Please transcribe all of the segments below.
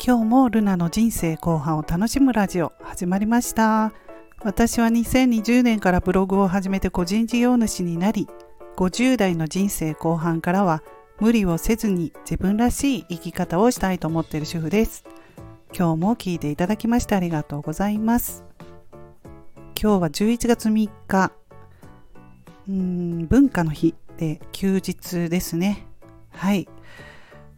今日もルナの人生後半を楽しむラジオ始まりました。私は2020年からブログを始めて個人事業主になり50代の人生後半からは無理をせずに自分らしい生き方をしたいと思っている主婦です。今日も聞いていただきましてありがとうございます。今日は11月3日。うん文化の日で休日ですね。はい。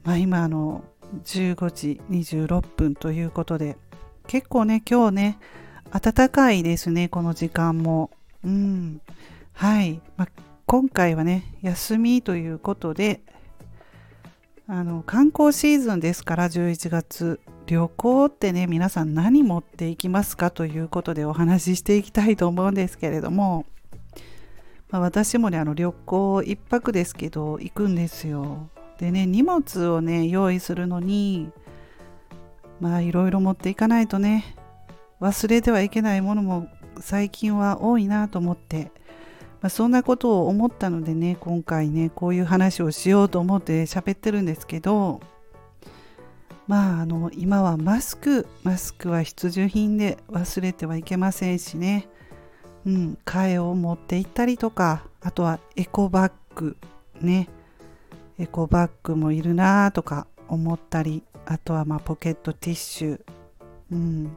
まあ今あの15時26分ということで結構ね今日ね暖かいですねこの時間も。うん。はい、ま、今回はね休みということであの観光シーズンですから11月。旅行ってね皆さん何持っていきますかということでお話ししていきたいと思うんですけれども、まあ、私もねあの旅行1泊ですけど行くんですよ。でね荷物をね用意するのにまあいろいろ持っていかないとね忘れてはいけないものも最近は多いなと思って、まあ、そんなことを思ったのでね今回ねこういう話をしようと思って喋ってるんですけどまああの今はマスクマスクは必需品で忘れてはいけませんしね。うん替えを持って行ったりとかあとはエコバッグねエコバッグもいるなとか思ったりあとはまポケットティッシュ、うん、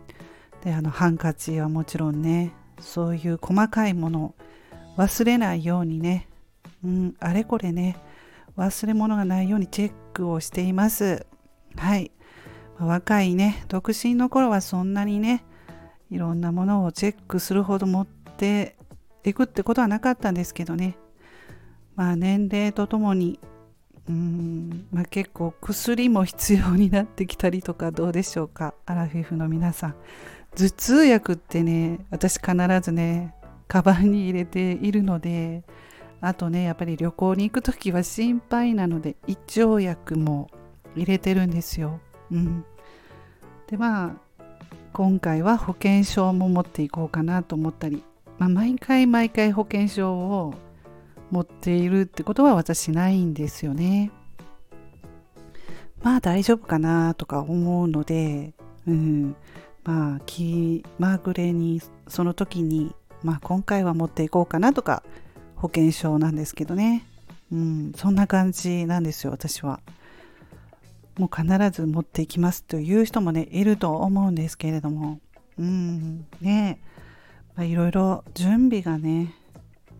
であのハンカチはもちろんねそういう細かいものを忘れないようにね、うん、あれこれね忘れ物がないようにチェックをしています。はい、若いね独身の頃はそんなにねいろんなものをチェックするほど持っていくってことはなかったんですけどね。まあ年齢とともにうん。まあ、結構薬も必要になってきたりとかどうでしょうか？アラフィフの皆さん。頭痛薬ってね私必ずねカバンに入れているのであとねやっぱり旅行に行く時は心配なので胃腸薬も入れてるんですよ、うん、でまあ今回は保険証も持っていこうかなと思ったり、まあ、毎回毎回保険証を持っているってことは私ないんですよね。まあ大丈夫かなとか思うので、うん、まあ気まぐれにその時に、まあ、今回は持っていこうかなとか保険証なんですけどね、うん、そんな感じなんですよ私は。もう必ず持っていきますという人もねいると思うんですけれども。うん。ね。まあ、いろいろ準備がね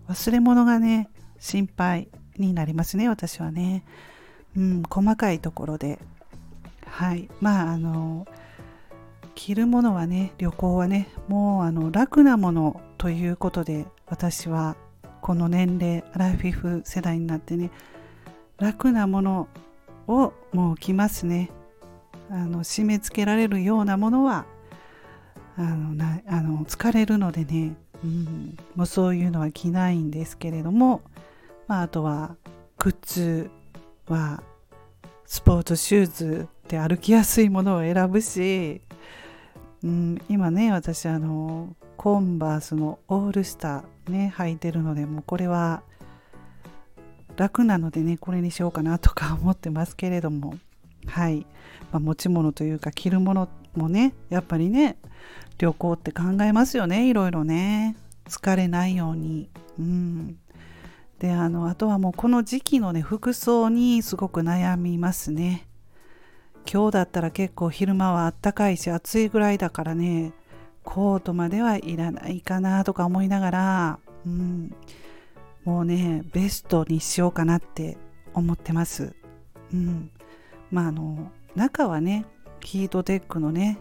忘れ物がね心配になりますね私はね、うん、細かいところで。はい。まああの着るものはね旅行はねもうあの楽なものということで私はこの年齢アラフィフ世代になってね楽なものをもう着ますね。あの締め付けられるようなものはあのなあの疲れるのでね、うん、もうそういうのは着ないんですけれどもまあ、あとは靴はスポーツシューズで歩きやすいものを選ぶし、うん、今ね私あのコンバースのオールスターね履いてるのでもうこれは楽なのでねこれにしようかなとか思ってますけれどもはい、まあ、持ち物というか着るものもねやっぱりね旅行って考えますよね。いろいろね。疲れないように。うん。であのあとはもうこの時期のね服装にすごく悩みますね。今日だったら結構昼間はあったかいし暑いぐらいだからねコートまではいらないかなとか思いながら、うん、もうねベストにしようかなって思ってます、うん、まああの中はねヒートテックのね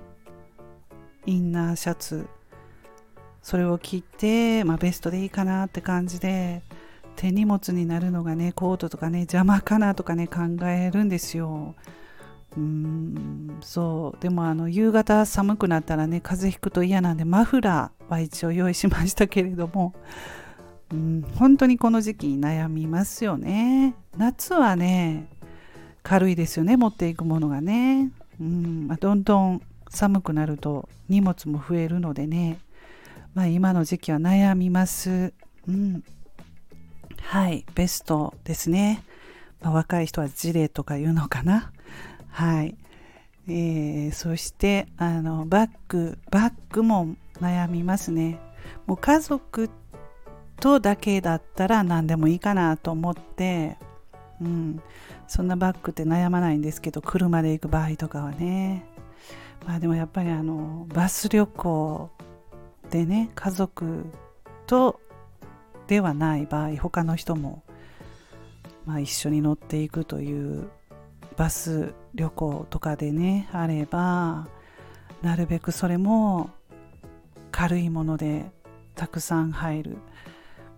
インナーシャツそれを着て、まあ、ベストでいいかなって感じで手荷物になるのがねコートとかね邪魔かなとかね考えるんですよ。うんそう。でもあの夕方寒くなったらね風邪ひくと嫌なんでマフラーは一応用意しましたけれどもうん本当にこの時期悩みますよね。夏はね軽いですよね持っていくものがね。うん、ま、どんどん寒くなると荷物も増えるのでね。まあ今の時期は悩みます。うん。はい、ベストですね。まあ、若い人はジレとか言うのかな。はい。えー、そしてあのバッグバッグも悩みますね。もう家族とだけだったら何でもいいかなと思って、うん、そんなバッグって悩まないんですけど車で行く場合とかはね。まあでもやっぱりあのバス旅行でね家族とではない場合他の人も、まあ、一緒に乗っていくというバス旅行とかでねあればなるべくそれも軽いものでたくさん入る。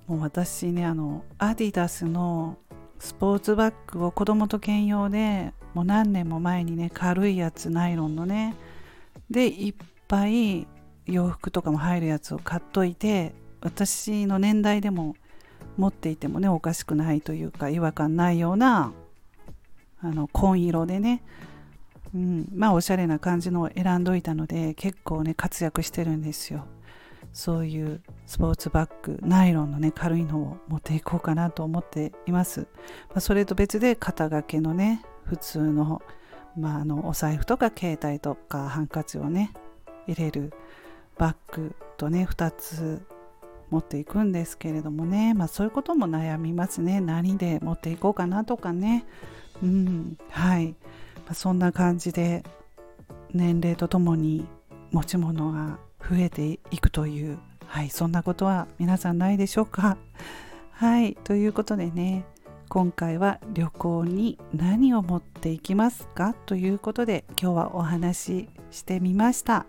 もう私ねあのアディダスのスポーツバッグを子供と兼用でもう何年も前にね軽いやつナイロンのねでいっぱい洋服とかも入るやつを買っといて私の年代でも持っていてもねおかしくないというか違和感ないようなあの紺色でね、うん、まあおしゃれな感じのを選んどいたので結構ね活躍してるんですよ。そういうスポーツバッグナイロンのね軽いのを持っていこうかなと思っています、まあ、それと別で肩掛けのね普通の,、まあ、あのお財布とか携帯とかハンカチをね入れるバッグとね2つ持っていくんですけれどもね、まあ、そういうことも悩みますね。何で持っていこうかなとかね。うん。はい、まあ、そんな感じで年齢とともに持ち物が増えていくという。はい。そんなことは皆さんないでしょうか。はい。ということでね今回は旅行に何を持っていきますかということで今日はお話ししてみました。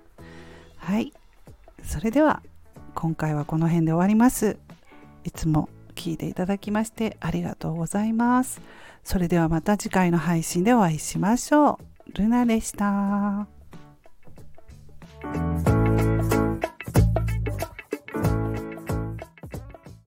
はい。それでは今回はこの辺で終わります。いつも聞いていただきましてありがとうございます。それではまた次回の配信でお会いしましょう。ルナでした。